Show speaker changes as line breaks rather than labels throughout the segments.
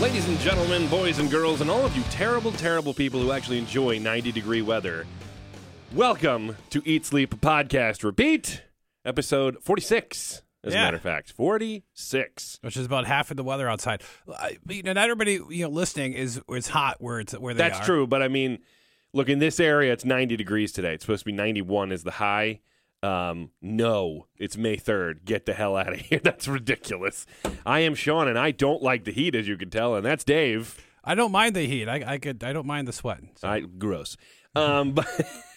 Ladies and gentlemen, boys and girls, and all of you terrible, terrible people who actually enjoy 90 degree weather, welcome to Eat Sleep Podcast Repeat, episode 46. As a
Yeah.
matter of fact, 46.
which is about half of the weather outside. I, you know, not everybody you know listening is is hot where it's where they
That's
are.
true, but I mean, look, in this area, it's 90 degrees today. It's supposed to be 91 is the high. Um, no, it's May 3rd. Get the hell out of here. That's ridiculous. I am Sean, and I don't like the heat, as you can tell, and that's Dave.
I don't mind the heat. I, I could. I don't mind the sweat. So-
I gross. Um, but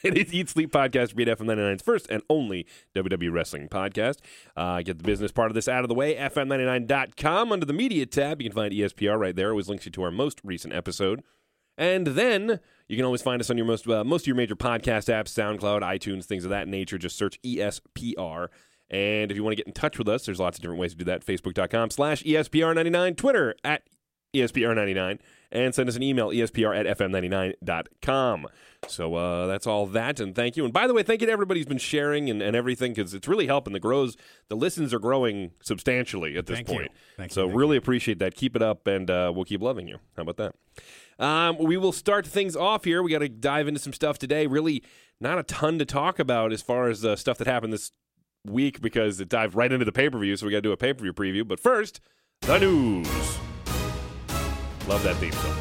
it is Eat Sleep Podcast, Read FM 99's first and only WWE Wrestling podcast. Uh, get the business part of this out of the way. FM99.com under the media tab. You can find ESPR right there. It Always links you to our most recent episode. And then you can always find us on your most uh, most of your major podcast apps, SoundCloud, iTunes, things of that nature. Just search ESPR. And if you want to get in touch with us, there's lots of different ways to do that. Facebook.com slash E ESPR99, Twitter at E ESPR99, and send us an email, ESPR at FM99.com. So uh, that's all that, and thank you. And by the way, thank you to everybody who's been sharing and, and everything, because it's really helping. The grows, the listens are growing substantially at this
Thank you.
point.
Thank you,
so
thank
really appreciate that. Keep it up, and uh, we'll keep loving you. How about that? Um, we will start things off here. We got to dive into some stuff today. Really, not a ton to talk about as far as uh, stuff that happened this week because it dived right into the pay per view. So we got to do a pay per view preview. But first, the news. Love that theme song.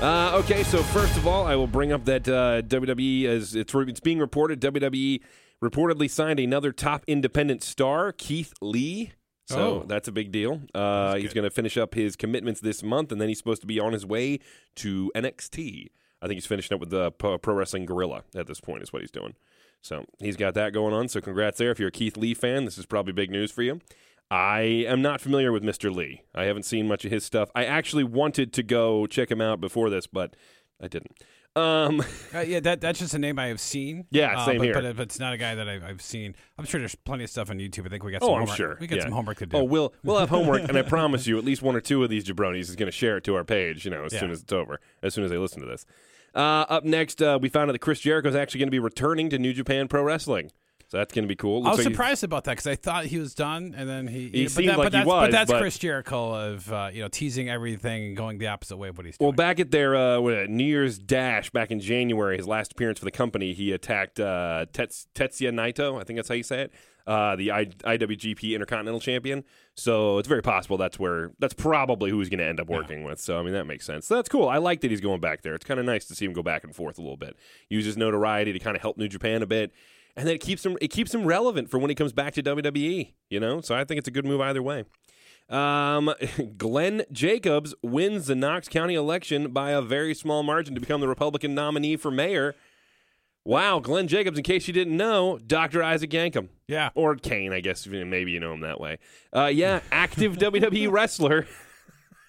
Uh, okay, so first of all, I will bring up that uh, WWE, as it's, it's being reported, WWE reportedly signed another top independent star, Keith Lee. So
Oh.
that's a big deal. Uh, he's going to finish up his commitments this month, and then he's supposed to be on his way to NXT. I think he's finishing up with the Pro Wrestling Guerrilla at this point, is what he's doing. So he's got that going on. So congrats there. If you're a Keith Lee fan, this is probably big news for you. I am not familiar with Mr. Lee. I haven't seen much of his stuff. I actually wanted to go check him out before this, but I didn't. Um,
Uh, yeah, that that's just a name I have seen.
Yeah,
uh,
same
but,
here.
But, but it's not a guy that I've, I've seen. I'm sure there's plenty of stuff on YouTube. I think we got.
oh,
Some
I'm sure.
we got
Yeah.
some homework to do.
Oh, we'll we'll have homework, and I promise you, at least one or two of these jabronis is going to share it to our page. You know, as
Yeah.
soon as it's over, as soon as they listen to this. Uh, up next, uh, we found out that Chris Jericho is actually going to be returning to New Japan Pro Wrestling. So that's going to be cool.
I was
like
surprised about that because I thought he was done, and then he.
He
but
seemed
that,
like he
that's,
was,
But that's
but-
Chris Jericho of uh, you know teasing everything and going the opposite way of what he's doing.
Well, back at their uh, New Year's Dash back in January, his last appearance for the company, he attacked uh, Tets- Tetsuya Naito. I think that's how you say it. Uh, the I- IWGP Intercontinental Champion. So it's very possible that's where that's probably who he's going to end up working with. So I mean that makes sense. So that's cool. I like that he's going back there. It's kind of nice to see him go back and forth a little bit. Use his notoriety to kind of help New Japan a bit, and then it keeps him it keeps him relevant for when he comes back to WWE. You know, so I think it's a good move either way. Um, Glenn Jacobs wins the Knox County election by a very small margin to become the Republican nominee for mayor. Wow, Glenn Jacobs, in case you didn't know, Dr. Isaac Yankem.
yeah.
Or Kane, I guess. Maybe you know him that way. Uh, yeah, active WWE wrestler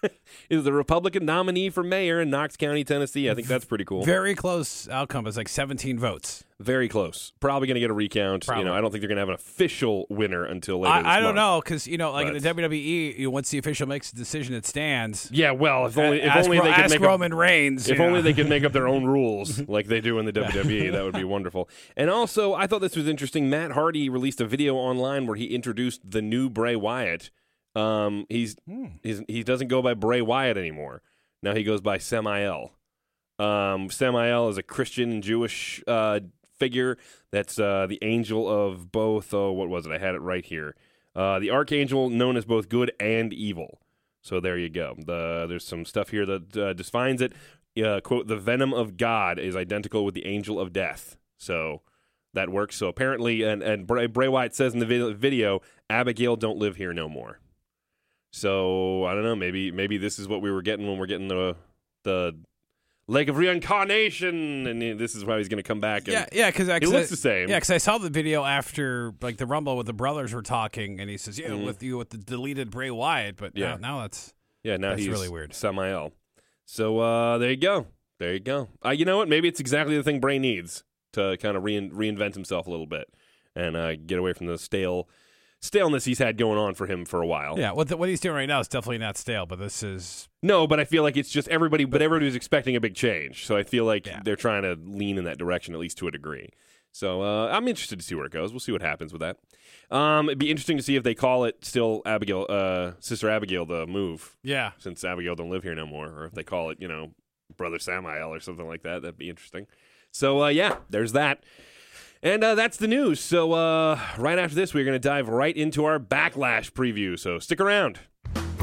is the Republican nominee for mayor in Knox County, Tennessee. I think that's pretty cool.
Very close outcome. It's like 17 votes.
Very close. Probably going to get a recount.
Probably.
You know, I don't think they're going to have an official winner until later. this
I, I don't know because you know, like in the WWE, you know, once the official makes a decision, it stands.
Yeah, well, if only if
ask
only they could
ask
make
Roman Reigns.
If only
know.
they could make up their own rules like they do in the WWE, that would be wonderful. And also, I thought this was interesting. Matt Hardy released a video online where he introduced the new Bray Wyatt. Um, he's, he's he doesn't go by Bray Wyatt anymore. Now he goes by Samael. Um, Samael is a Christian and Jewish uh, figure. That's uh, the angel of both. Oh, what was it? I had it right here. Uh, the archangel known as both good and evil. So there you go. The, there's some stuff here that uh, defines it. Uh, quote: "The venom of God is identical with the angel of death." So that works. So apparently, and and Bray, Bray Wyatt says in the vid- video, "Abigail don't live here no more." So I don't know. Maybe maybe this is what we were getting when we're getting the the lake of reincarnation, and this is why he's going to come back. And
yeah, yeah, because
he looks the same.
Yeah, because I saw the video after like the Rumble with the brothers were talking, and he says, "Yeah,
Mhm.
with you with the deleted Bray Wyatt," but
Yeah.
now, now that's
Yeah, now
That's
he's
really weird.
Samael. So uh, there you go. There you go. Uh, you know what? Maybe it's exactly the thing Bray needs to kind of rein- reinvent himself a little bit and uh, get away from the stale staleness he's had going on for him for a while.
yeah. What the, what he's doing right now is definitely not stale, but this is
No, but I feel like it's just everybody, but everybody was expecting a big change. So I feel like
Yeah.
they're trying to lean in that direction, at least to a degree. So uh, I'm interested to see where it goes. We'll see what happens with that. Um, it'd be interesting to see if they call it still Abigail, uh, Sister Abigail, the move,
Yeah.
since Abigail don't live here no more, or if they call it, you know, Brother Samael or something like that. That'd be interesting. So uh, yeah, there's that. And uh, that's the news. So uh, right after this, we're going to dive right into our backlash preview. So stick around.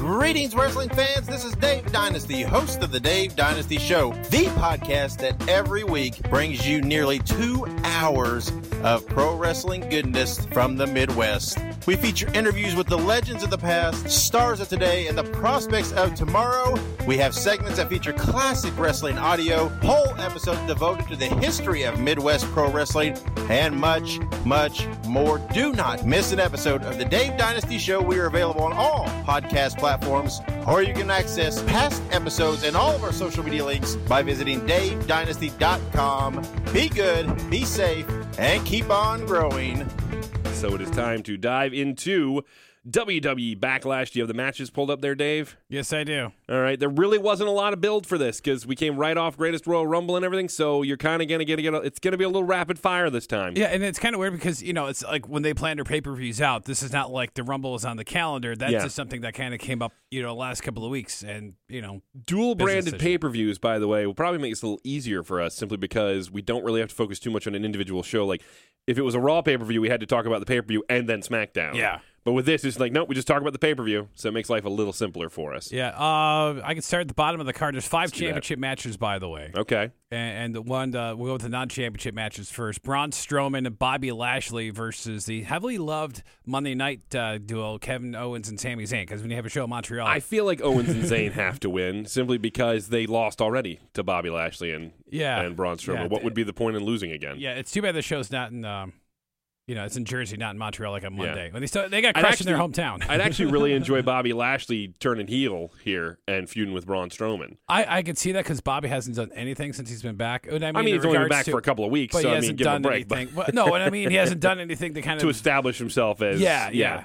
Greetings, wrestling fans. This is Dave Dynasty, host of the Dave Dynasty Show, the podcast that every week brings you nearly two hours of pro wrestling goodness from the Midwest. We feature interviews with the legends of the past, stars of today, and the prospects of tomorrow. We have segments that feature classic wrestling audio, whole episodes devoted to the history of Midwest pro wrestling, and much, much more. Do not miss an episode of the Dave Dynasty Show. We are available on all podcast platforms, or you can access past episodes and all of our social media links by visiting davedynasty.com. Be good, be safe, and keep on growing.
So it is time to dive into WWE Backlash. Do you have the matches pulled up there, Dave?
Yes, I do.
All right. There really wasn't a lot of build for this because we came right off Greatest Royal Rumble and everything. So you're kind of going to get a, it's going to be a little rapid fire this time.
Yeah, and it's kind of weird because you know it's like when they plan their pay per views out. This is not like the Rumble is on the calendar. That's
Yeah.
just something that kind of came up, you know, last couple of weeks, and you know,
Dual branded pay per views, by the way, will probably make this a little easier for us simply because we don't really have to focus too much on an individual show. Like if it was a Raw pay per view, we had to talk about the pay per view and then SmackDown.
Yeah.
But with this, it's like, nope, we just talk about the pay per view. So it makes life a little simpler for us.
yeah. Uh, I can start at the bottom of the card. There's five
do that.
championship matches, by the way,
Okay.
and, and the one uh, we'll go with the non-championship matches first. Braun Strowman and Bobby Lashley versus the heavily loved Monday Night uh, duo Kevin Owens and Sami Zayn. Because when you have a show in Montreal,
I feel like Owens and Zayn have to win simply because they lost already to Bobby Lashley and
Yeah.
and Braun Strowman.
Yeah,
what would be the point in losing again?
Yeah, it's too bad the show's not in. Um, you know, it's in Jersey, not in Montreal, like on
Yeah.
Monday. When they still, they got
I'd
crushed in their hometown.
I'd actually really enjoy Bobby Lashley turning heel here and feuding with Braun Strowman.
I, I could see that because Bobby hasn't done anything since he's been back. I mean,
I mean, he's only been back
to-
for a couple of weeks,
but
so
he
I mean,
hasn't
give him a
done
break.
anything. Well, no, and I mean, he hasn't done anything to kind
But to establish himself as
Yeah, yeah.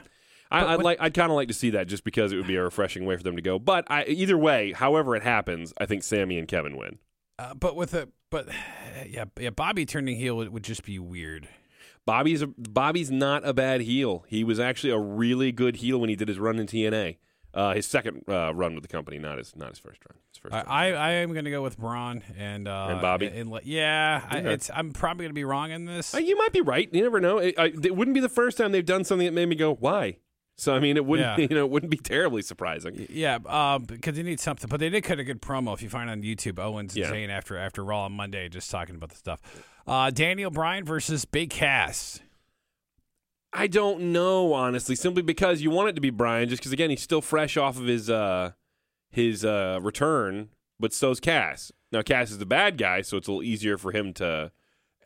I, I'd, like. I'd kind of like to see that just because it would be a refreshing way for them to go. But I, either way, however it happens, I think Sami and Kevin win.
Uh, but with a, but yeah, yeah, Bobby turning heel would, would just be weird.
Bobby's a, Bobby's not a bad heel. He was actually a really good heel when he did his run in TNA. Uh, his second uh, run with the company, not his not his first run. His first
I,
run.
I, I am going to go with Braun and uh,
And Bobby?
And, le- yeah, I, it's I'm probably going to be wrong in this.
Uh, you might be right. You never know. It, I, it wouldn't be the first time they've done something that made me go, "Why?" So I mean, it wouldn't.
Yeah.
You know, it wouldn't be terribly surprising.
Yeah, um, because they need something. But they did cut a good promo if you find on YouTube Owens and
Yeah.
Zayn after after Raw on Monday, just talking about the stuff. Uh, Daniel Bryan versus Big Cass.
I don't know, honestly, simply because you want it to be Bryan, just because again he's still fresh off of his uh, his uh, return, but so's Cass. Now Cass is the bad guy, so it's a little easier for him to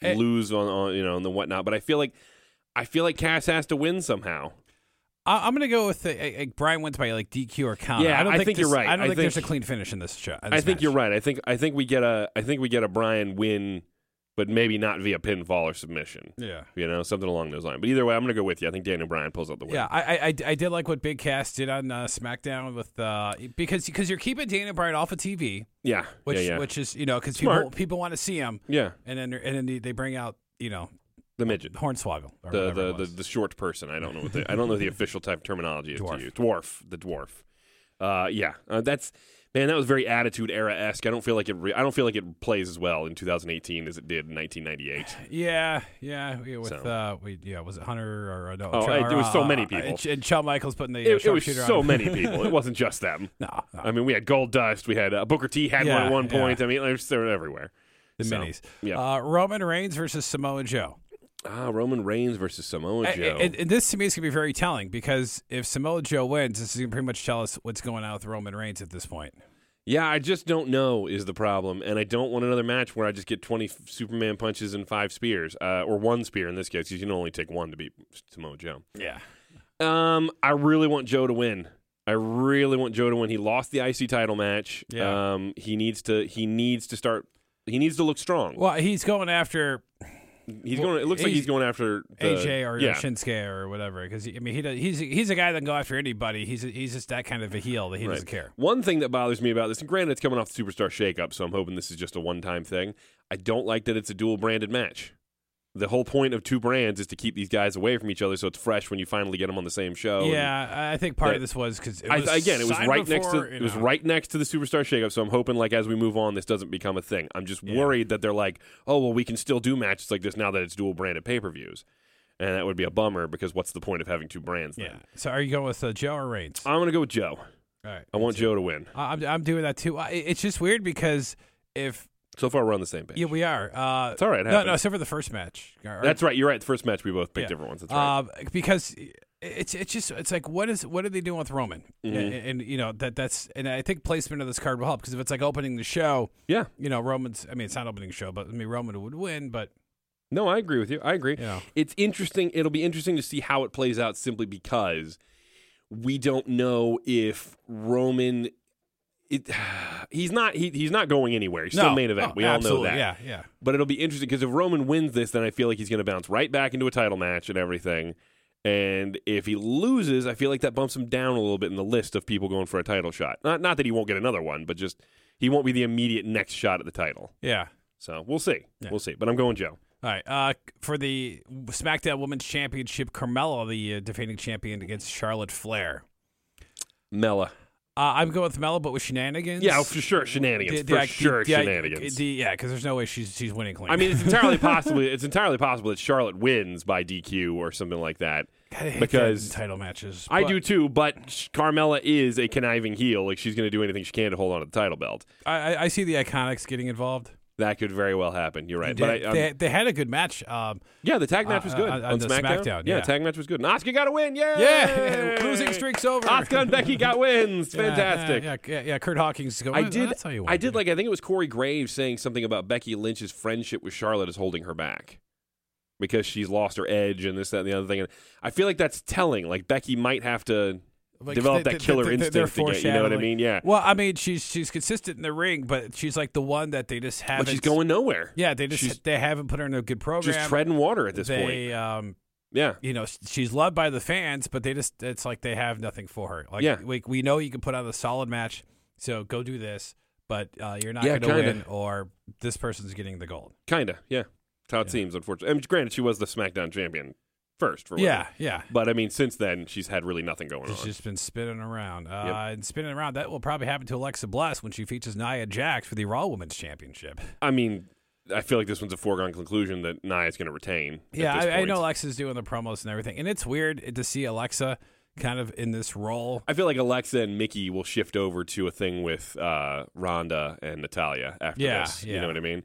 Eh.
lose on, on you know and the whatnot. But I feel like I feel like Cass has to win somehow.
I, I'm going to go with the, uh, Bryan wins by like DQ or count.
Yeah,
I don't
I
think,
think you're right.
I don't
I
think, there's a clean finish in this show. in
I think
match.
you're right. I think I think we get a I think we get a Bryan win, but maybe not via pinfall or submission.
Yeah.
You know, something along those lines. But either way, I'm going to go with you. I think Daniel Bryan pulls out the win.
Yeah, I, I I I did like what Big Cass did on uh, SmackDown with uh, because because you're keeping Daniel Bryan off of TV,
yeah,
which
yeah, yeah.
which is you know because people people want to see him,
yeah.
and then and then they- bring out you know
The midget.
Hornswoggle or
the the, the the short person. I don't know what the I don't know the official type terminology is
Dwarf.
to use. Dwarf, the dwarf. Uh, yeah, uh, that's man. That was very attitude era esque. I don't feel like it. Re- I don't feel like it plays as well in 2018 as it did in 1998.
Yeah, yeah, yeah, with
So.
uh, we yeah, was it Hunter or uh, no?
Oh,
Ch-
I- there was so
uh,
many
uh,
people.
and, and Shawn Michaels putting the uh,
It, it was so many people. It wasn't just them.
no, no,
I mean, we had Goldust. We had uh, Booker T had one at one
yeah.
point. I mean, they're, they're everywhere.
the
so,
minis.
yeah.
Uh, Roman Reigns versus Samoa Joe.
Ah, Roman Reigns versus Samoa Joe.
And, and this to me is going to be very telling because if Samoa Joe wins, this is going to pretty much tell us what's going on with Roman Reigns at this point.
Yeah, I just don't know is the problem, and I don't want another match where I just get twenty f- Superman punches and five spears, uh, or one spear in this case, you can only take one to beat Samoa Joe.
Yeah.
Um, I really want Joe to win. I really want Joe to win. He lost the IC title match.
Yeah.
Um, he needs to. He needs to start. He needs to look strong.
Well, he's going after
he's
well,
going. It looks like
he's-
going after the,
AJ or
yeah.
Shinsuke or whatever. Because I mean, he does, he's he's a guy that can go after anybody. He's he's just that kind of a heel that he doesn't care.
One thing that bothers me about this, and granted, it's coming off the Superstar shakeup, so I'm hoping this is just a one-time thing. I don't like that it's a dual branded match. The whole point of two brands is to keep these guys away from each other, so it's fresh when you finally get them on the same show. and-
Yeah, I think part
that-
of this was because
again, it was right next to
before,
it was right next to the superstar shakeup. So I'm hoping, like, as we move on, this doesn't become a thing. I'm just worried that they're like, oh well, we can still do matches like this now that it's dual branded pay per views, and that would be a bummer because what's the point of having two brands? Then?
Yeah. So are you going with uh, Joe or Reigns?
I'm gonna go with Joe.
All right.
I want Joe to win.
I'm I'm doing that too. I- It's just weird because if
So far, we're on the same page.
yeah we are. Uh,
It's all right, it
No, no, except for the first match. Or-
That's right. You're right. The first match we both picked
Yeah.
different ones. That's right.
Um, because it's it's just it's like what is what are they doing with Roman?
Mm-hmm.
And, and, you know that that's and I think placement of this card will help because if it's like opening the show,
yeah.
you know Roman's. I mean, it's not opening the show, but I mean Roman would win. But
No, I agree with you. I agree.
Know.
It's interesting. It'll be interesting to see how it plays out simply because we don't know if Roman. It, he's not. He, he's not going anywhere. He's still
no,
main event.
Oh,
we all know that.
Yeah, yeah.
But it'll be interesting because if Roman wins this, then I feel like he's going to bounce right back into a title match and everything. And if he loses, I feel like that bumps him down a little bit in the list of people going for a title shot. Not not that he won't get another one, but just he won't be the immediate next shot at the title.
Yeah.
So we'll see.
Yeah.
We'll see. But I'm going Joe.
All right. Uh, for the SmackDown Women's Championship, Carmella, the uh, defending champion, against Charlotte Flair.
Mella.
Uh, I'm going with Mella, but with shenanigans.
Yeah, for sure, shenanigans.
The- the-
for
the-
sure, shenanigans.
yeah, because there's no way she's she's winning clean.
I mean, it's entirely possible. It's entirely possible that Charlotte wins by DQ or something like that. Because
title matches.
I do too, but Carmella is a conniving heel. Like she's going to do anything she can to hold on to the title belt.
I, I- I see the Iconics getting involved.
That could very well happen. You're right.
They,
But I, um,
they, they had a good match. Um,
yeah, the tag match
uh,
was good
on- on
on SmackDown.
SmackDown,
yeah,
yeah.
tag match was good. And Oscar got a win. Yay!
yeah, losing streak's over.
Oscar and Becky got wins.
Yeah,
Fantastic.
Yeah, yeah, yeah, Kurt Hawkins. Going,
I
"Oh,
did.
That's how you
I did like. I think it was Corey Graves saying something about Becky Lynch's friendship with Charlotte is holding her back because she's lost her edge and this, that, and the other thing. And I feel like that's telling. Like Becky might have to
Like,
develop
they-
that
they-
killer
they- they're
instinct again. You know what I mean? Yeah.
Well, I mean, she's she's consistent in the ring, but she's like the one that they just haven't.
But she's going nowhere.
Yeah, they just
she's-
they haven't put her in a good program.
Just treading water at this point.
um,
Yeah.
you know, she's loved by the fans, but they just it's like they have nothing for her. Like,
Yeah.
we we know you can put on a solid match, so go do this, but uh, you're not
Yeah,
going to win, or this person's getting the gold.
Kinda. Yeah. That's how it
Yeah.
seems. Unfortunately. I mean, granted, she was the SmackDown champion first for women.
Yeah, yeah.
But I mean, since then, she's had really nothing going
It's
on.
She's just been spinning around. Uh,
Yep.
And spinning around, that will probably happen to Alexa Bliss when she features Nia Jax for the Raw Women's Championship.
I mean, I feel like this one's a foregone conclusion that Nia's going to retain.
Yeah, I, I know Alexa's doing the promos and everything, and it's weird to see Alexa kind of in this role.
I feel like Alexa and Mickie will shift over to a thing with uh, Ronda and Natalya after
Yeah,
this. You know what I mean?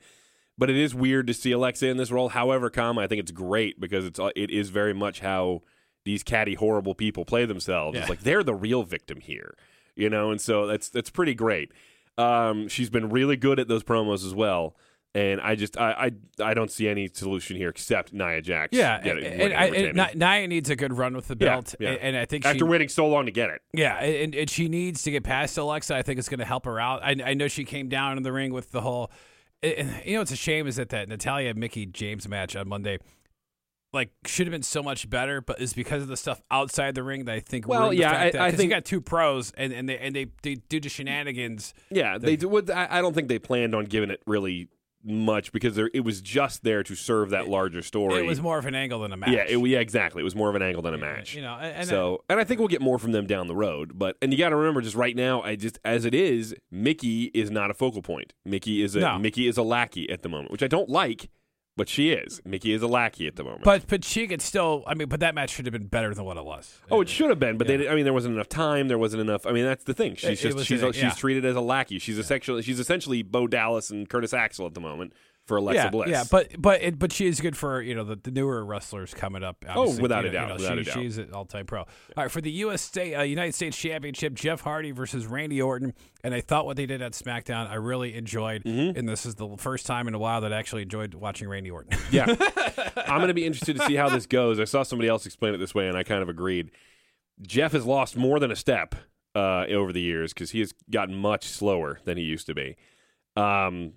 But it is weird to see Alexa in this role. However, comma, I think it's great because it's it is very much how these catty, horrible people play themselves. It's like they're the real victim here, you know. And so that's that's pretty great. Um, she's been really good at those promos as well. And I just I I, I don't see any solution here except Nia Jax.
Yeah, and, and,
and
and Nia needs a good run with the
Yeah,
belt,
yeah.
and, and I think
after
she,
waiting so long to get it.
yeah, and, and she needs to get past Alexa. I think it's going to help her out. I, I know she came down in the ring with the whole. And, you know, it's a shame is that that Natalya Mickie James match on Monday, like, should have been so much better, but it's because of the stuff outside the ring that I think.
Well, yeah, I-
that,
I think-
you got two pros, and, and they and they, they do the shenanigans.
Yeah, they do. I I don't think they planned on giving it really much because there, it was just there to serve that larger story.
It was more of an angle than a match.
yeah, it, yeah, exactly. It was more of an angle than a match.
You know, and,
so, and I think we'll get more from them down the road. But and you got to remember, just right now, I just as it is, Mickie is not a focal point. Mickie is a
No.
Mickie is a lackey at the moment, which I don't like, but she is. Mickie is a lackey at the moment.
But but she could still. I mean, but that match should have been better than what it was.
Oh, it should have been, but
Yeah.
they, I mean, there wasn't enough time. There wasn't enough. I mean, that's the thing. She's
It- it
just
was
she's
a-
she's treated as a lackey. She's essentially she's essentially Bo Dallas and Curtis Axel at the moment for Alexa
yeah,
Bliss.
yeah, but but it, but she is good for you know the, the newer wrestlers coming up. obviously.
Oh, without
You
a
know,
doubt,
you know,
without a doubt.
She's an all-time pro. All right, for the U.S. State uh, United States Championship, Jeff Hardy versus Randy Orton, and I thought what they did at SmackDown I really enjoyed,
Mm-hmm.
and this is the first time in a while that I actually enjoyed watching Randy Orton.
yeah, I'm going to be interested to see how this goes. I saw somebody else explain it this way, and I kind of agreed. Jeff has lost more than a step uh, over the years because he has gotten much slower than he used to be. Um,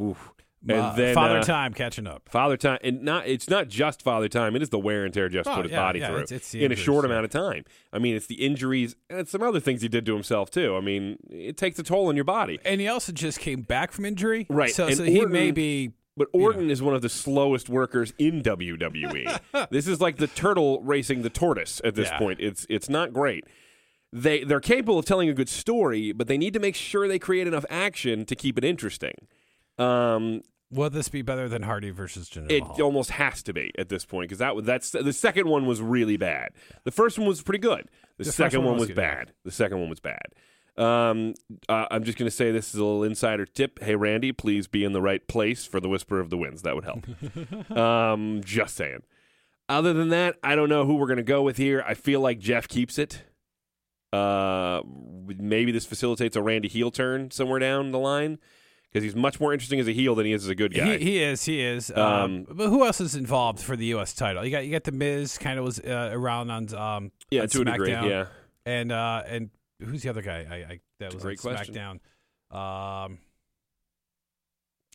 oof. And
Uh,
then
Father
uh,
Time catching up.
Father time, and not it's not just father time. It is the wear and tear Jeff's
Oh,
put his
yeah,
body
yeah,
through
it's- it's
in a short
yeah.
amount of time. I mean, it's the injuries and it's some other things he did to himself too. I mean, it takes a toll on your body.
And he also just came back from injury,
Right,
So so he may be
But Orton is one of the slowest workers in WWE. this is like the turtle racing the tortoise at this point. It's it's not great. They they're capable of telling a good story, but they need to make sure they create enough action to keep it interesting. Um,
Will this be better than Hardy versus Jinder
it
Mahal?
almost has to be at this point because that was- that's the second one was really bad. The first one was pretty good. The,
The first
second
one
one
was
was,
good,
bad. The second one was bad. Um, uh, I'm just going to say this is a little insider tip. Hey, Randy, please be in the right place for the Whisper of the Winds. That would help. um, just saying. Other than that, I don't know who we're going to go with here. I feel like Jeff keeps it. Uh, maybe this facilitates a Randy heel turn somewhere down the line because he's much more interesting as a heel than he is as a good guy.
He, he is. He is. Um,
Um,
but who else is involved for the U.S. title? You got you got the Miz. Kind of was uh, around on um
yeah,
on
to a degree.
SmackDown.
Yeah.
and uh and who's the other guy? I, I that was
a
was
great
on
question.
SmackDown. Um.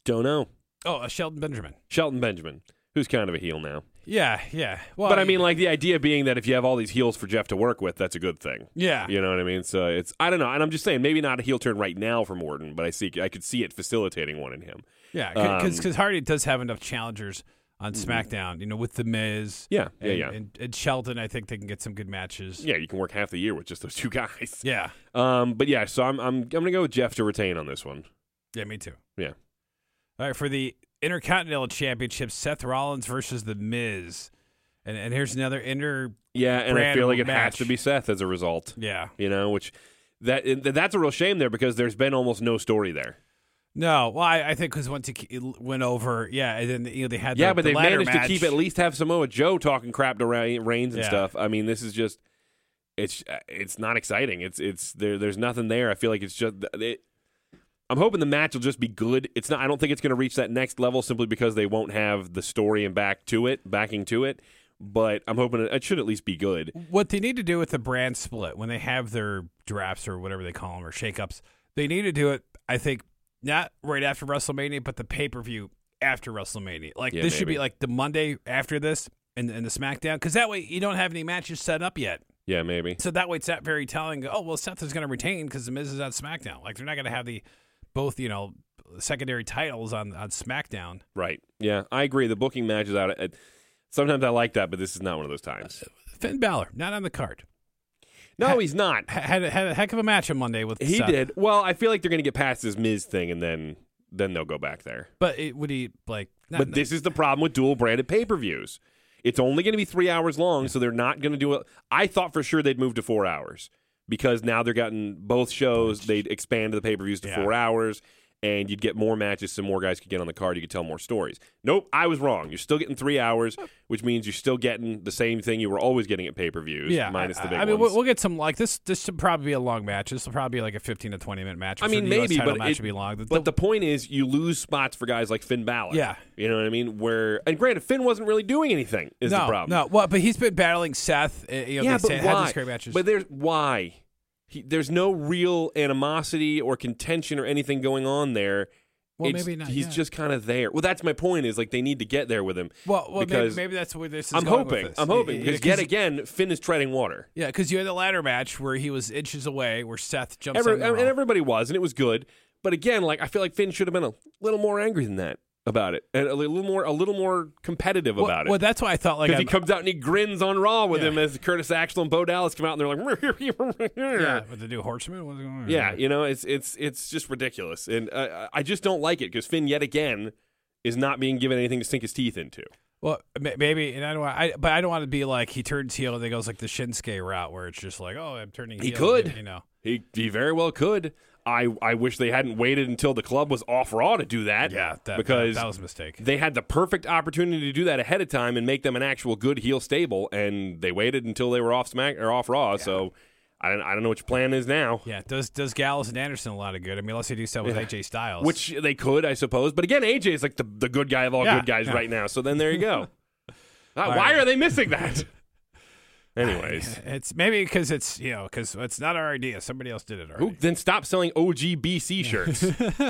Don't know.
Oh, uh, Shelton Benjamin.
Shelton Benjamin, who's kind of a heel now.
Yeah, yeah. Well,
but I mean, like the idea being that if you have all these heels for Jeff to work with, that's a good thing.
yeah,
You know what I mean? So it's I don't know, and I'm just saying maybe not a heel turn right now from Orton, but I see I could see it facilitating one in him.
yeah. Because
Um,
because Hardy does have enough challengers on SmackDown. You know, with the Miz.
Yeah, yeah,
and,
yeah,
And, and Shelton, I think they can get some good matches.
yeah. You can work half the year with just those two guys.
Yeah.
Um, but yeah, so I'm I'm I'm gonna go with Jeff to retain on this one.
Yeah, me too.
Yeah.
All right, for the Intercontinental Championship, Seth Rollins versus The Miz. And and here's another inter
Yeah, and I feel like it
match.
has to be Seth as a result.
yeah.
You know, which that that's a real shame there because there's been almost no story there.
No, well, I, I think because once it went over, yeah, and then you know they had
Yeah, but
the
they managed
match.
to keep at least have Samoa Joe talking crap to Reigns and
Yeah.
stuff. I mean, this is just it's it's not exciting. It's it's there. There's nothing there. I feel like it's just. It, I'm hoping the match will just be good. It's not. I don't think it's going to reach that next level simply because they won't have the story and back to it, backing to it. But I'm hoping it, it should at least be good.
What they need to do with the brand split when they have their drafts or whatever they call them or shakeups, they need to do it. I think not right after WrestleMania, but the pay per view after WrestleMania. Like
Yeah,
this should be like the Monday after this and, and the SmackDown because that way you don't have any matches set up yet.
Yeah, maybe.
So that way it's not very telling. Oh well, Seth is going to retain because the Miz is on SmackDown. Like they're not going to have the both you know secondary titles on on SmackDown.
Right. Yeah, I agree. The booking matches out. uh, Sometimes I like that, but this is not one of those times.
Finn Balor not on the card.
No, he's not.
Had had a heck of a match on Monday with
He
Seth.
did. Well, I feel like they're going to get past this Miz thing, and then then they'll go back there.
but it, would he like? Not,
But this is the problem with dual branded pay per views. It's only going to be three hours long, so they're not going to do it. I thought for sure they'd move to four hours because now they're gotten both shows. They'd expand the pay per views to
Yeah.
four hours, and you'd get more matches, so more guys could get on the card. You could tell more stories. Nope, I was wrong. You're still getting three hours, which means you're still getting the same thing you were always getting at pay per views.
yeah,
minus
I,
the big
I mean,
ones.
we'll, get some like this. This should probably be a long match. This will probably be like a fifteen to twenty minute match.
I mean,
the
maybe, but
match
it-
should be long. The-
But the point is, you lose spots for guys like Finn Balor.
Yeah.
you know what I mean. Where and granted, Finn wasn't really doing anything. Is
no,
the problem?
no, well, but he's been battling Seth. uh, You know,
yeah, but why?
had these great matches.
But there's why. He, there's no real animosity or contention or anything going on there.
Well,
It's-
maybe not
He's
yet.
just kind of there. Well, that's my point. Is like they need to get there with him.
well, well maybe,
because
maybe that's where this is
I'm hoping. I'm hoping
Yeah,
yet again, Finn is treading water.
Yeah, because you had the ladder match where he was inches away, where Seth jumps
Every, and everybody was, and it was good. But again, like I feel like Finn should have been a little more angry than that about it, and a little more, a little more competitive
well,
about it.
well, that's why I thought like
Because he comes out and he grins on Raw with
Yeah.
him as Curtis Axel and Bo Dallas come out and they're like,
yeah, with the new horseman. What's going on?
Yeah, you know, it's it's it's just ridiculous, and uh, I just don't like it because Finn yet again is not being given anything to sink his teeth into.
Well, maybe, and I don't. Want, I but I don't want to be like he turns heel and then goes like the Shinsuke route where it's just like, oh, I'm turning.
He
heel,
could.
you know.
He he very well could. I I wish they hadn't waited until the club was off Raw to do that.
Yeah, that,
because
that, was a mistake.
they had the perfect opportunity to do that ahead of time and make them an actual good heel stable, and they waited until they were off Smack or off Raw. So I don't I don't know what your plan is now.
Yeah, does does Gallows and Anderson a lot of good? I mean, unless they do stuff with
Yeah.
AJ Styles,
Which they could, I suppose. But again, AJ is like the, the good guy of all
Yeah,
good guys
yeah.
right now. So then there you go. Uh, why
right.
are they missing that? Anyways,
it's maybe because it's you know because it's not our idea. Somebody else did it already.
who, then stop selling OGBC shirts.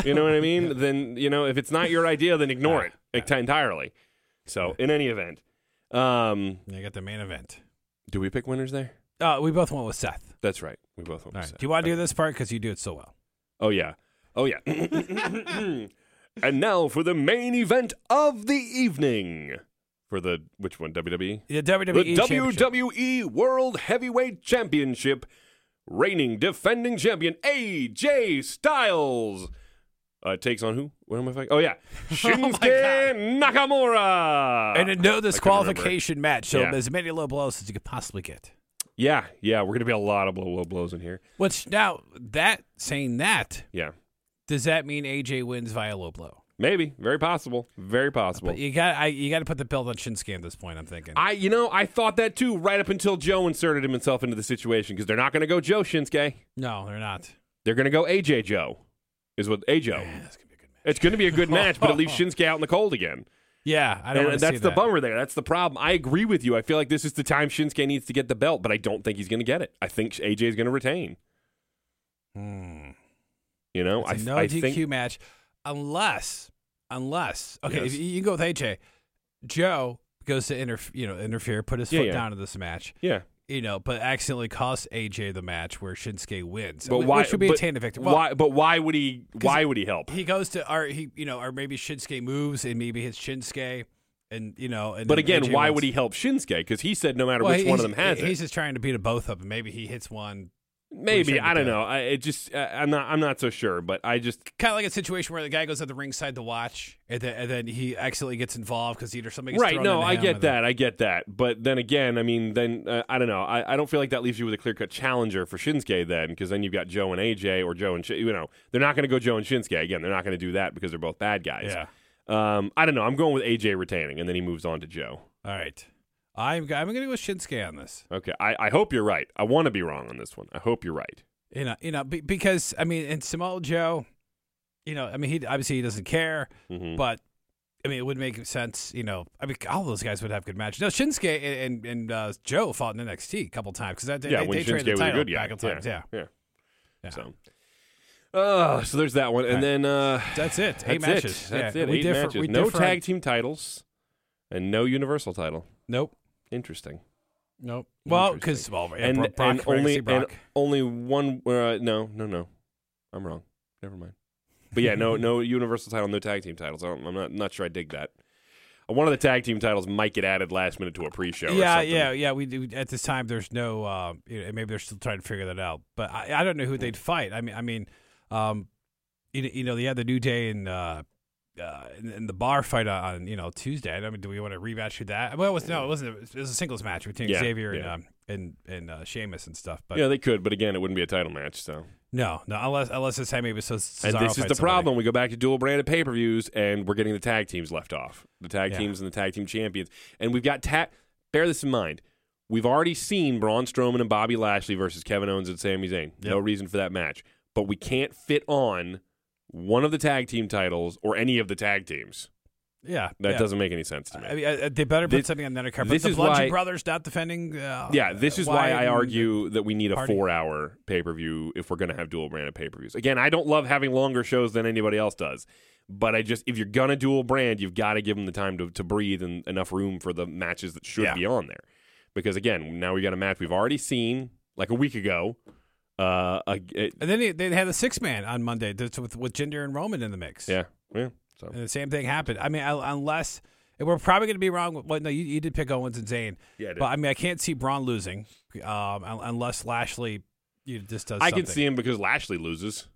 you know what I mean? Then you know if it's not your idea, then ignore it ent- entirely. So in any event, um,
You got the main event.
do we pick winners there?
Uh, we both went with Seth.
That's right. We both. went
All
with
right. Do you want to do this part because you do it so well?
Oh yeah. Oh yeah. And now for the main event of the evening. For the which one? WWE.
The WWE
The WWE World Heavyweight Championship, reigning defending champion AJ Styles uh, takes on who? What am I fighting? Oh yeah, Shinsuke Nakamura.
And a no disqualification match, so
Yeah.
as many low blows as you could possibly get.
yeah, yeah, we're gonna be a lot of blow, low blows in here.
Which now that saying that,
Yeah,
does that mean AJ wins via low blow?
Maybe, very possible, very possible.
But you got I, you got to put the belt on Shinsuke at this point. I'm thinking.
I, you know, I thought that too, right up until Joe inserted himself into the situation because they're not going to go Joe Shinsuke.
no, they're not.
They're going to go AJ Joe, is what AJ.
Man, that's gonna be a good match.
It's going to be a good match, but it leaves Shinsuke out in the cold again.
Yeah, I don't
And that's the
that.
bummer there. That's the problem. I agree with you. I feel like this is the time Shinsuke needs to get the belt, but I don't think he's going to get it. I think AJ is going to retain.
Hmm.
You know, I,
no
I
DQ
think
match, unless unless okay,
Yes.
if you, can go with AJ. Joe goes to interfere, you know, interfere, put his
Yeah,
foot
yeah.
down in this match,
yeah.
you know, but accidentally costs AJ the match where Shinsuke wins.
But
wh-
why?
should be
but
a tandem victory. Well,
why? But why would he? Why would he help?
he goes to or he you know or maybe Shinsuke moves and maybe hits Shinsuke and you know and
But again,
AJ
why
wins.
would he help Shinsuke? Because he said no matter
Well,
which one of them has
he's
it.
just trying to beat them both up and maybe he hits one
Maybe I don't know. I, it just uh, I'm not I'm not so sure. But I just
kind of like a situation where the guy goes at the ringside to watch and then, and then he accidentally gets involved because either something gets
right. No, I get
and then-
that. I get that. But then again, I mean, then uh, I don't know. I, I don't feel like that leaves you with a clear cut challenger for Shinsuke then, because then you've got Joe and AJ or Joe and Sh- you know they're not going to go Joe and Shinsuke again. They're not going to do that because they're both bad guys.
Yeah.
Um, I don't know. I'm going with AJ retaining, and then he moves on to Joe.
All right. I'm I'm going to go with Shinsuke on this.
Okay. I, I hope you're right. I want to be wrong on this one. I hope you're right.
You know, you know, be, because I mean, and Samoa Joe, you know, I mean, he obviously he doesn't care,
hmm
but I mean, it would make sense. You know, I mean, all those guys would have good matches. No, Shinsuke and and, uh, Joe fought in NXT a couple times because
yeah,
they,
when
they
Shinsuke
traded the
was
title
good guy.
back in times. Yeah.
yeah.
Yeah.
So. Uh, so there's that one, and
Right.
then uh,
that's it. Eight
that's
matches.
It. That's
yeah.
it.
We
Eight
differ,
matches. No tag team titles, and no universal title.
Nope.
Interesting.
Nope. Well, because well, yeah,
and
Brock,
and only
see
and
Brock.
only one. Uh, no, no, no. I'm wrong. Never mind. But yeah, no, no universal title, no tag team titles. I don't, I'm not not sure I dig that. One of the tag team titles might get added last minute to a pre-show. or
yeah,
something.
yeah, yeah. We do at this time. There's no. Uh, you know, maybe they're still trying to figure that out. But I, I don't know who they'd fight. I mean, I mean, um, you, know- you know, they had the New Day and uh, uh, in, in the bar fight on, you know Tuesday. I mean, do we want to rematch that? Well, it was no, it wasn't. It was a singles match between
Yeah,
Xavier
yeah.
and um, and and uh, Sheamus and stuff. But
yeah, they could, but again, it wouldn't be a title match. So,
no, no, unless unless time maybe so.
and this is the
somebody.
problem. We go back to dual branded pay per views, and we're getting the tag teams left off. The tag
Yeah.
teams and the tag team champions, and we've got tag. Bear this in mind. We've already seen Braun Strowman and Bobby Lashley versus Kevin Owens and Sami Zayn. No reason for that match, but we can't fit on one of the tag team titles or any of the tag teams.
Yeah,
That
yeah.
doesn't make any sense to me.
I mean, uh, they better put
This-
something on the undercard. But
this
the
is
Bludgeon
why-
Brothers not defending. Uh,
yeah, this is why I argue that we need a four-hour pay-per-view if we're going to have dual branded pay-per-views. Again, I don't love having longer shows than anybody else does, but I just if you're gonna dual brand, you've got to give them the time to, to breathe and enough room for the matches that should
Yeah.
be on there. Because again, now we got a match we've already seen like a week ago. Uh, a,
And then they, they had a six man on Monday with with Jinder and Roman in the mix.
yeah, yeah. So
and the same thing happened. I mean, I- unless and we're probably going to be wrong. Well, no, you, you did pick Owens and Zayn,
yeah, I
but I mean, I can't see Braun losing um, unless Lashley you know, just does.
I can see him because Lashley loses.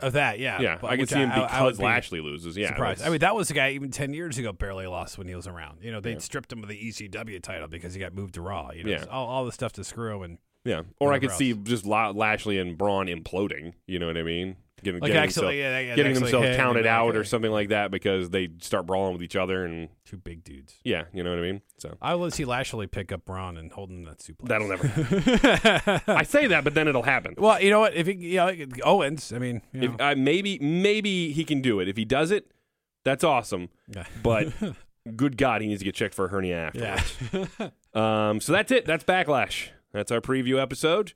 of that. Yeah,
Yeah,
but
I can see him because
be
Lashley loses. Yeah,
Surprised. I mean, that was the guy even ten years ago barely lost when he was around. You know, they
Yeah.
stripped him of the ECW title because he got moved to Raw. You know,
Yeah.
all, all the stuff to screw him and
Yeah, or I could see just Lashley and Braun imploding. You know what I mean? Getting,
like
getting
actually,
themselves,
yeah, yeah,
getting themselves
hit
counted out or something like that because they start brawling with each other and
Two big dudes.
yeah, you know what I mean. So
I to see Lashley pick up Braun and hold him in that suplex.
that'll never. happen. I say that, but then it'll happen.
well, you know what? If he, you know, Owens, I mean, you know,
If, uh, maybe maybe he can do it. If he does it, that's awesome.
yeah.
But good God, he needs to get checked for a hernia
yeah.
afterwards. Um, so that's it. That's backlash. That's our preview episode.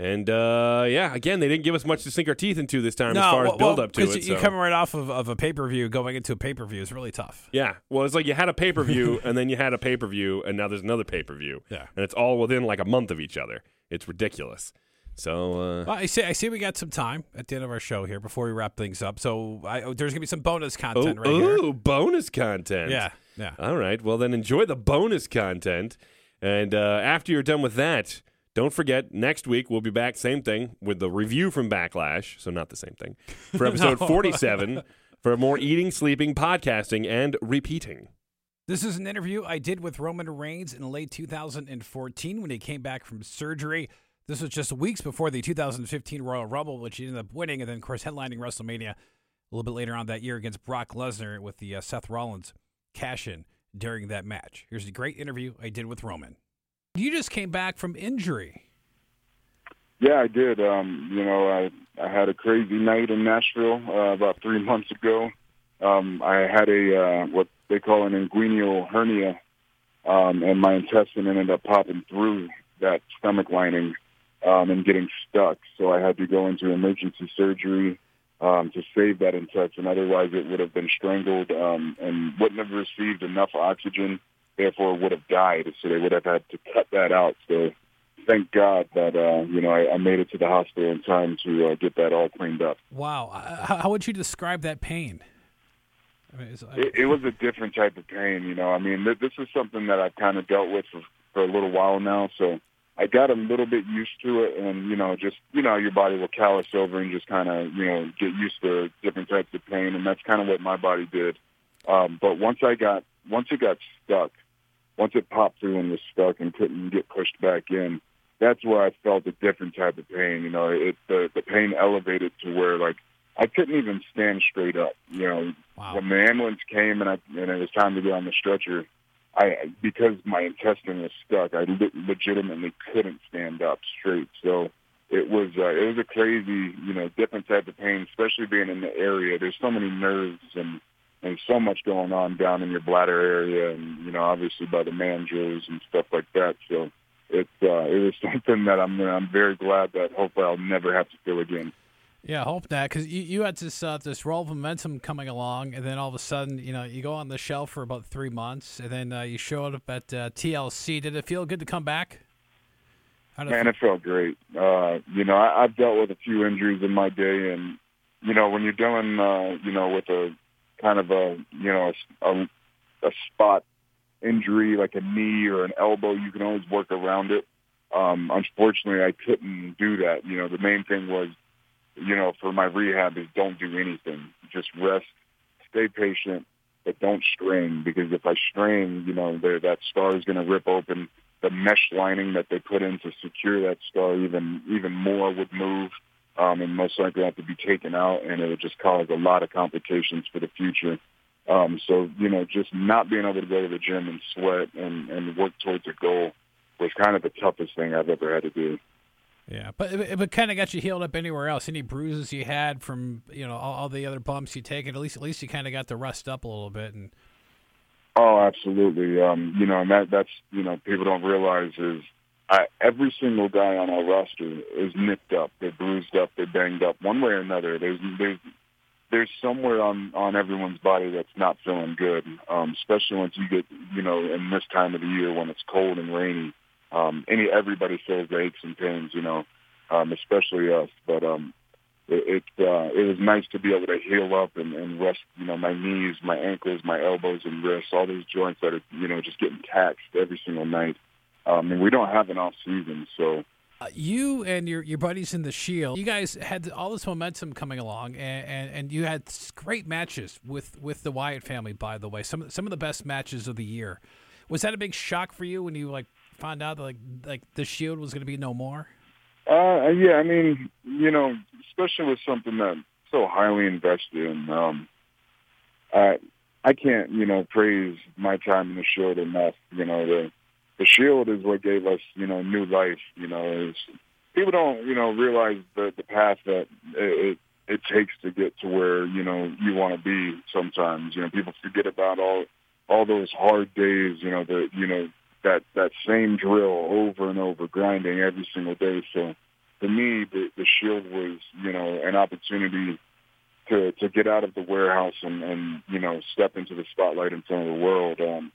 And uh, yeah, again, they didn't give us much to sink our teeth into this time as far as build up to it.
You're
so.
coming right off of, of a pay per view, going into a pay per view is really tough.
Yeah. Well, it's like you had a pay per view, and then you had a pay per view, and now there's another pay per view.
Yeah.
And it's all within like a month of each other. It's ridiculous. So uh,
Well, I see. I see. We got some time at the end of our show here before we wrap things up. So I, oh, there's gonna be some bonus content
oh,
right here.
ooh, bonus content.
Yeah, yeah.
All right. Well, then enjoy the bonus content. And uh, after you're done with that, don't forget next week we'll be back. Same thing with the review from Backlash. So not the same thing for episode
No.
47 for more eating, sleeping, podcasting, and repeating.
This is an interview I did with Roman Reigns in late 2014 when he came back from surgery. This was just weeks before the 2015 Royal Rumble, which he ended up winning, and then, of course, headlining WrestleMania a little bit later on that year against Brock Lesnar with the uh, Seth Rollins cash in during that match. Here's a great interview I did with Roman. You just came back from injury.
Yeah, I did. Um, you know, I I had a crazy night in Nashville uh, about three months ago. Um, I had a uh, what they call an inguinal hernia, um, and my intestine ended up popping through that stomach lining um, and getting stuck. So I had to go into emergency surgery um, to save that intestine. Otherwise, it would have been strangled um, and wouldn't have received enough oxygen. Therefore, would have died. So they would have had to cut that out. So thank God that uh, you know I, I made it to the hospital in time to uh, get that all cleaned up.
Wow. Uh, how would you describe that pain? I mean, it's,
It, it was a different type of pain, you know. I mean, th- this is something that I've kind of dealt with for, for a little while now, so I got a little bit used to it, and you know, just you know, your body will callous over and just kind of you know get used to different types of pain, and that's kind of what my body did. Um, but once I got once it got stuck, once it popped through and was stuck and couldn't get pushed back in, that's where I felt a different type of pain. You know, it the the pain elevated to where like I couldn't even stand straight up. You know,
wow.
when the ambulance came and I and it was time to get on the stretcher, I because my intestine was stuck, I le- legitimately couldn't stand up straight. So it was uh, it was a crazy, you know, different type of pain, especially being in the area. There's so many nerves and and so much going on down in your bladder area, and you know, obviously by the mandrills and stuff like that. So it's uh, it was something that I'm I'm very glad that hopefully I'll never have to feel again.
Yeah, hope not, because you, you had this uh, this roll of momentum coming along, and then all of a sudden, you know, you go on the shelf for about three months, and then uh, you showed up at uh, TLC. Did it feel good to come back? How did it
Man, it felt great. Uh, you know, I, I've dealt with a few injuries in my day, and you know, when you're dealing, uh, you know, with a kind of a, you know, a, a, a spot injury like a knee or an elbow, you can always work around it. Um, unfortunately, I couldn't do that. You know, the main thing was, you know, for my rehab is don't do anything. Just rest, stay patient, but don't strain because if I strain, you know, that scar is going to rip open. The mesh lining that they put in to secure that scar even even more would move, um, and most likely have to be taken out, and it would just cause a lot of complications for the future. Um, so you know, just not being able to go to the gym and sweat and, and work towards a goal was kind of the toughest thing I've ever had to do.
Yeah, but it kind of got you healed up anywhere else. Any bruises you had from you know all, all the other bumps you taken, at least at least you kind of got to rust up a little bit. And
Oh, absolutely. Um, you know, and that that's you know people don't realize is I, every single guy on our roster is nicked up, they're bruised up, they're banged up, one way or another. There's there's there's somewhere on on everyone's body that's not feeling good, um, especially once you get you know in this time of the year when it's cold and rainy. Um, any everybody feels the aches and pains, you know, um, especially us. But um, it it, uh, it was nice to be able to heal up and, and rest, you know, my knees, my ankles, my elbows and wrists, all those joints that are you know just getting taxed every single night. Um, and we don't have an off season, so
uh, you and your your buddies in the Shield, you guys had all this momentum coming along, and, and, and you had great matches with with the Wyatt family. By the way, some some of the best matches of the year. Was that a big shock for you when you like found out that like like the Shield was going to be no more?
Uh, yeah, I mean, you know, especially with something that so highly invested in. Um, I I can't, you know, praise my time in the Shield enough. You know, the the Shield is what gave us, you know, new life. You know, is people don't, you know, realize the the path that it, it it takes to get to where you know you want to be. Sometimes, you know, people forget about all all those hard days. You know, the you know that that same drill over and over, grinding every single day. So for me, the, the Shield was, you know, an opportunity to to get out of the warehouse and and you know step into the spotlight in front of the world. Um,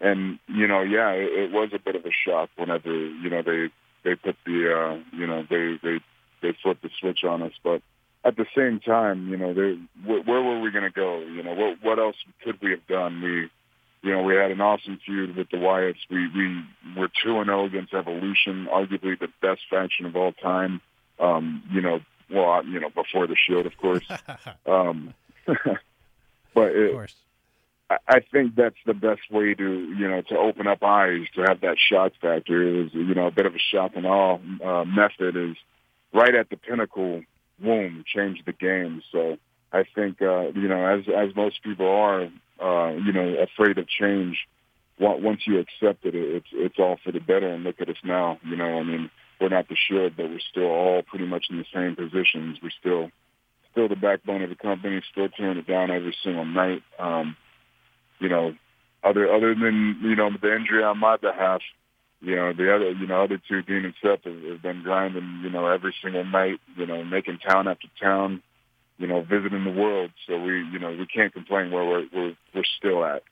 and you know, yeah, it, it was a bit of a shock whenever you know they they put the uh, you know they they they flipped the switch on us. But at the same time, you know, they, where, where were we going to go? You know, what what else could we have done? We you know, we had an awesome feud with the Wyatts. We we were two and zero against Evolution, arguably the best faction of all time. Um, you know, well, you know, before the Shield, of course. um, but it,
Of course.
I- I think that's the best way to you know to open up eyes to have that shock factor is you know a bit of a shock and awe uh, method is right at the pinnacle. Boom, change the game. So I think uh, you know as as most people are uh, you know afraid of change. on- Once you accept it, it's it's all for the better. And look at us now. You know, I mean, we're not the shield, but we're still all pretty much in the same positions. We're still still the backbone of the company, still tearing it down every single night. Um, you know, other other than you know the injury on my behalf, you know the other you know other two Dean and Seth have, have been grinding you know every single night, you know making town after town, you know visiting the world. So we you know we can't complain where we're we're, we're still at.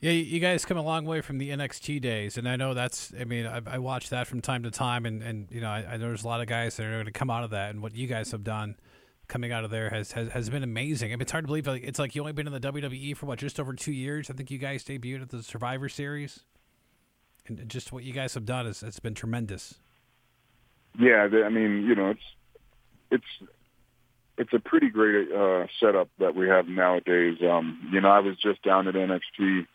Yeah, you guys come a long way from the NXT days, and I know that's. I mean, I, I watch that from time to time, and, and you know, I, I know there's a lot of guys that are going to come out of that, and what you guys have done coming out of there has, has, has been amazing. I mean, it's hard to believe. Like, it's like you only been in the WWE for what, just over two years. I think you guys debuted at the Survivor Series, and just what you guys have done is it's been tremendous.
Yeah, I mean, you know, it's it's it's a pretty great uh, setup that we have nowadays. Um, you know, I was just down at NXT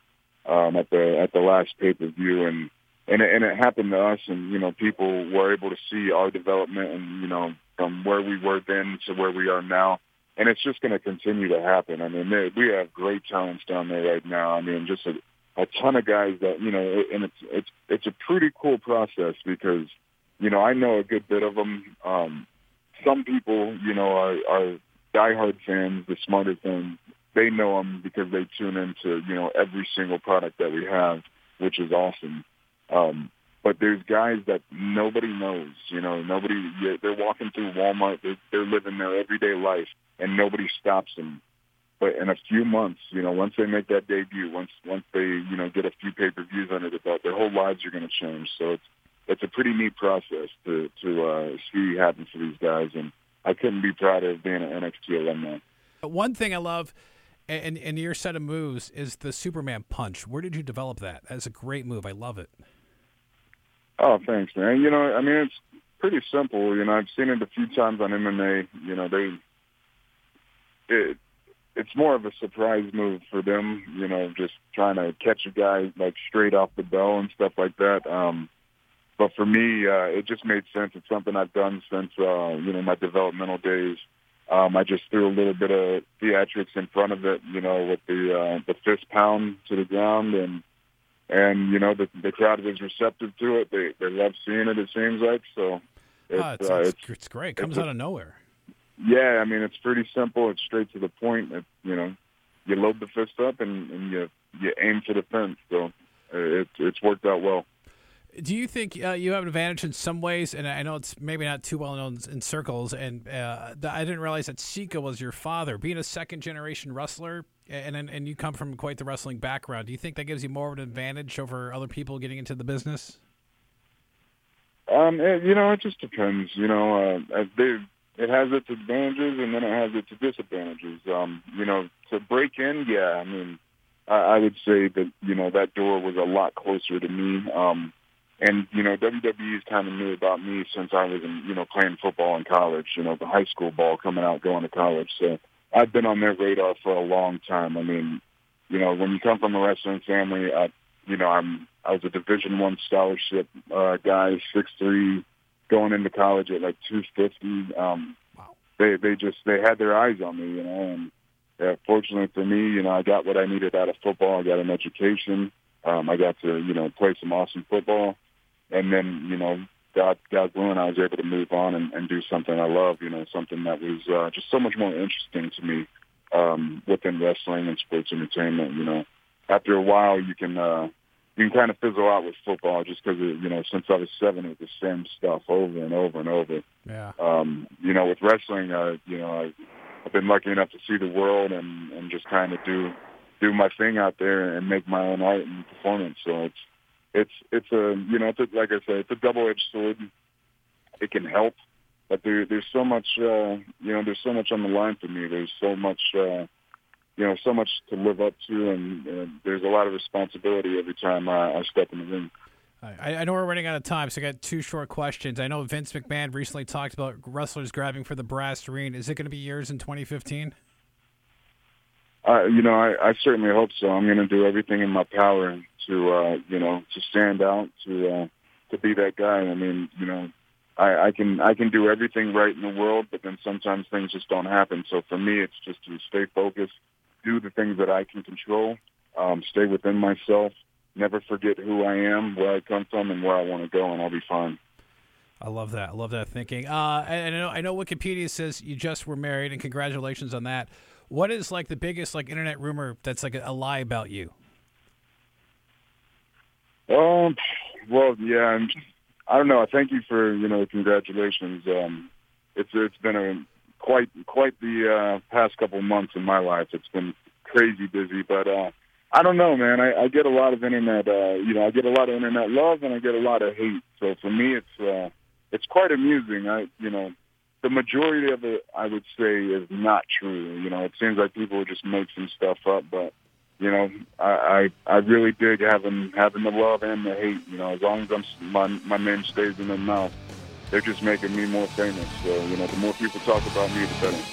um, at the at the last pay per view, and and it, and it happened to us, and you know, people were able to see our development, and you know, from where we were then to where we are now. And it's just going to continue to happen. I mean, they, we have great talents down there right now. I mean, just a, a ton of guys that you know, and it's it's it's a pretty cool process because you know, I know a good bit of them. Um, some people, you know, are, are diehard fans, the smarter fans. They know them because they tune into, you know, every single product that we have, which is awesome. Um, but there's guys that nobody knows, you know, nobody, they're walking through Walmart, they're, they're living their everyday life and nobody stops them. But in a few months, you know, once they make that debut, once, once they, you know, get a few pay-per-views under the belt, their whole lives are going to change. So it's, it's a pretty neat process to to uh, see happen for these guys, and I couldn't be prouder of being an NXT alumni.
One thing I love, and in your set of moves, is the Superman punch. Where did you develop that? That's a great move. I love it.
Oh, thanks, man. You know, I mean, it's pretty simple. You know, I've seen it a few times on MMA. You know, they it it's more of a surprise move for them. You know, just trying to catch a guy like straight off the bell and stuff like that. Um, but for me, uh, it just made sense. It's something I've done since uh, you know my developmental days. Um, I just threw a little bit of theatrics in front of it, you know, with the uh, the fist pound to the ground, and and you know the the crowd was receptive to it. They they love seeing it. It seems like so. It's,
Ah, it's,
uh,
it's,
it's
great. It comes
it's
out of nowhere.
yeah, I mean it's pretty simple. It's straight to the point. It, you know, you load the fist up and, and you you aim for the fence. So it's it's worked out well.
Do you think uh, you have an advantage in some ways? And I know it's maybe not too well known in circles. And uh, th- I didn't realize that Sika was your father. Being a second generation wrestler, and, and and you come from quite the wrestling background. Do you think that gives you more of an advantage over other people getting into the business?
Um, it, you know, it just depends. You know, uh, it has its advantages and then it has its disadvantages. Um, you know, to break in, yeah, I mean, I, I would say that you know that door was a lot closer to me. Um, and you know, WWE's kind of knew about me since I was in, you know, playing football in college. You know, the high school ball coming out, going to college. So I've been on their radar for a long time. I mean, you know, when you come from a wrestling family, I, you know, I'm I was a Division One scholarship uh, guy, six three, going into college at like two fifty. Um,
Wow.
they they just they had their eyes on me, you know, and uh, fortunately for me, you know, I got what I needed out of football. I got an education. Um, I got to you know play some awesome football, and then you know God God willing, I was able to move on and, and do something I love. You know, something that was uh, just so much more interesting to me um, within wrestling and sports entertainment. You know, after a while, you can uh, you can kind of fizzle out with football just because you know since I was seven, it was the same stuff over and over and over.
Yeah.
Um, you know, with wrestling, uh, you know, I, I've been lucky enough to see the world and and just kind of do do my thing out there and make my own art and performance. So it's it's it's a you know it's a, like I said, it's a double edged sword. it can help. But there, there's so much, uh, you know, there's so much on the line for me. There's so much, uh, you know, so much to live up to, and, and there's a lot of responsibility every time I, I step in the ring.
I, I know we're running out of time, so I got two short questions. I know Vince McMahon recently talked about wrestlers grabbing for the brass ring. Is it going to be yours in 2015?
Uh, you know, I, I certainly hope so. I'm going to do everything in my power to, uh, you know, to stand out, to, uh, to be that guy. I mean, you know, I, I can, I can do everything right in the world, but then sometimes things just don't happen. So for me, it's just to stay focused, do the things that I can control, um, stay within myself, never forget who I am, where I come from, and where I want to go, and I'll be fine.
I love that. I love that thinking. Uh, and I know, I know Wikipedia says you just were married, and congratulations on that. What is like the biggest like internet rumor that's like a, a lie about you?
Um, well, yeah, I'm, I don't know. I Thank you for you know congratulations. Um, it's it's been a quite quite the uh, past couple months in my life. It's been crazy busy, but uh, I don't know, man. I, I get a lot of internet. Uh, you know, I get a lot of internet love, and I get a lot of hate. So for me, it's uh, it's quite amusing. I you know the majority of it, I would say, is not true. You know, it seems like people just make some stuff up, but you know, I I, I really dig having having the love and the hate. You know, as long as I'm my my name stays in their mouth, they're just making me more famous. So you know, the more people talk about me, the better.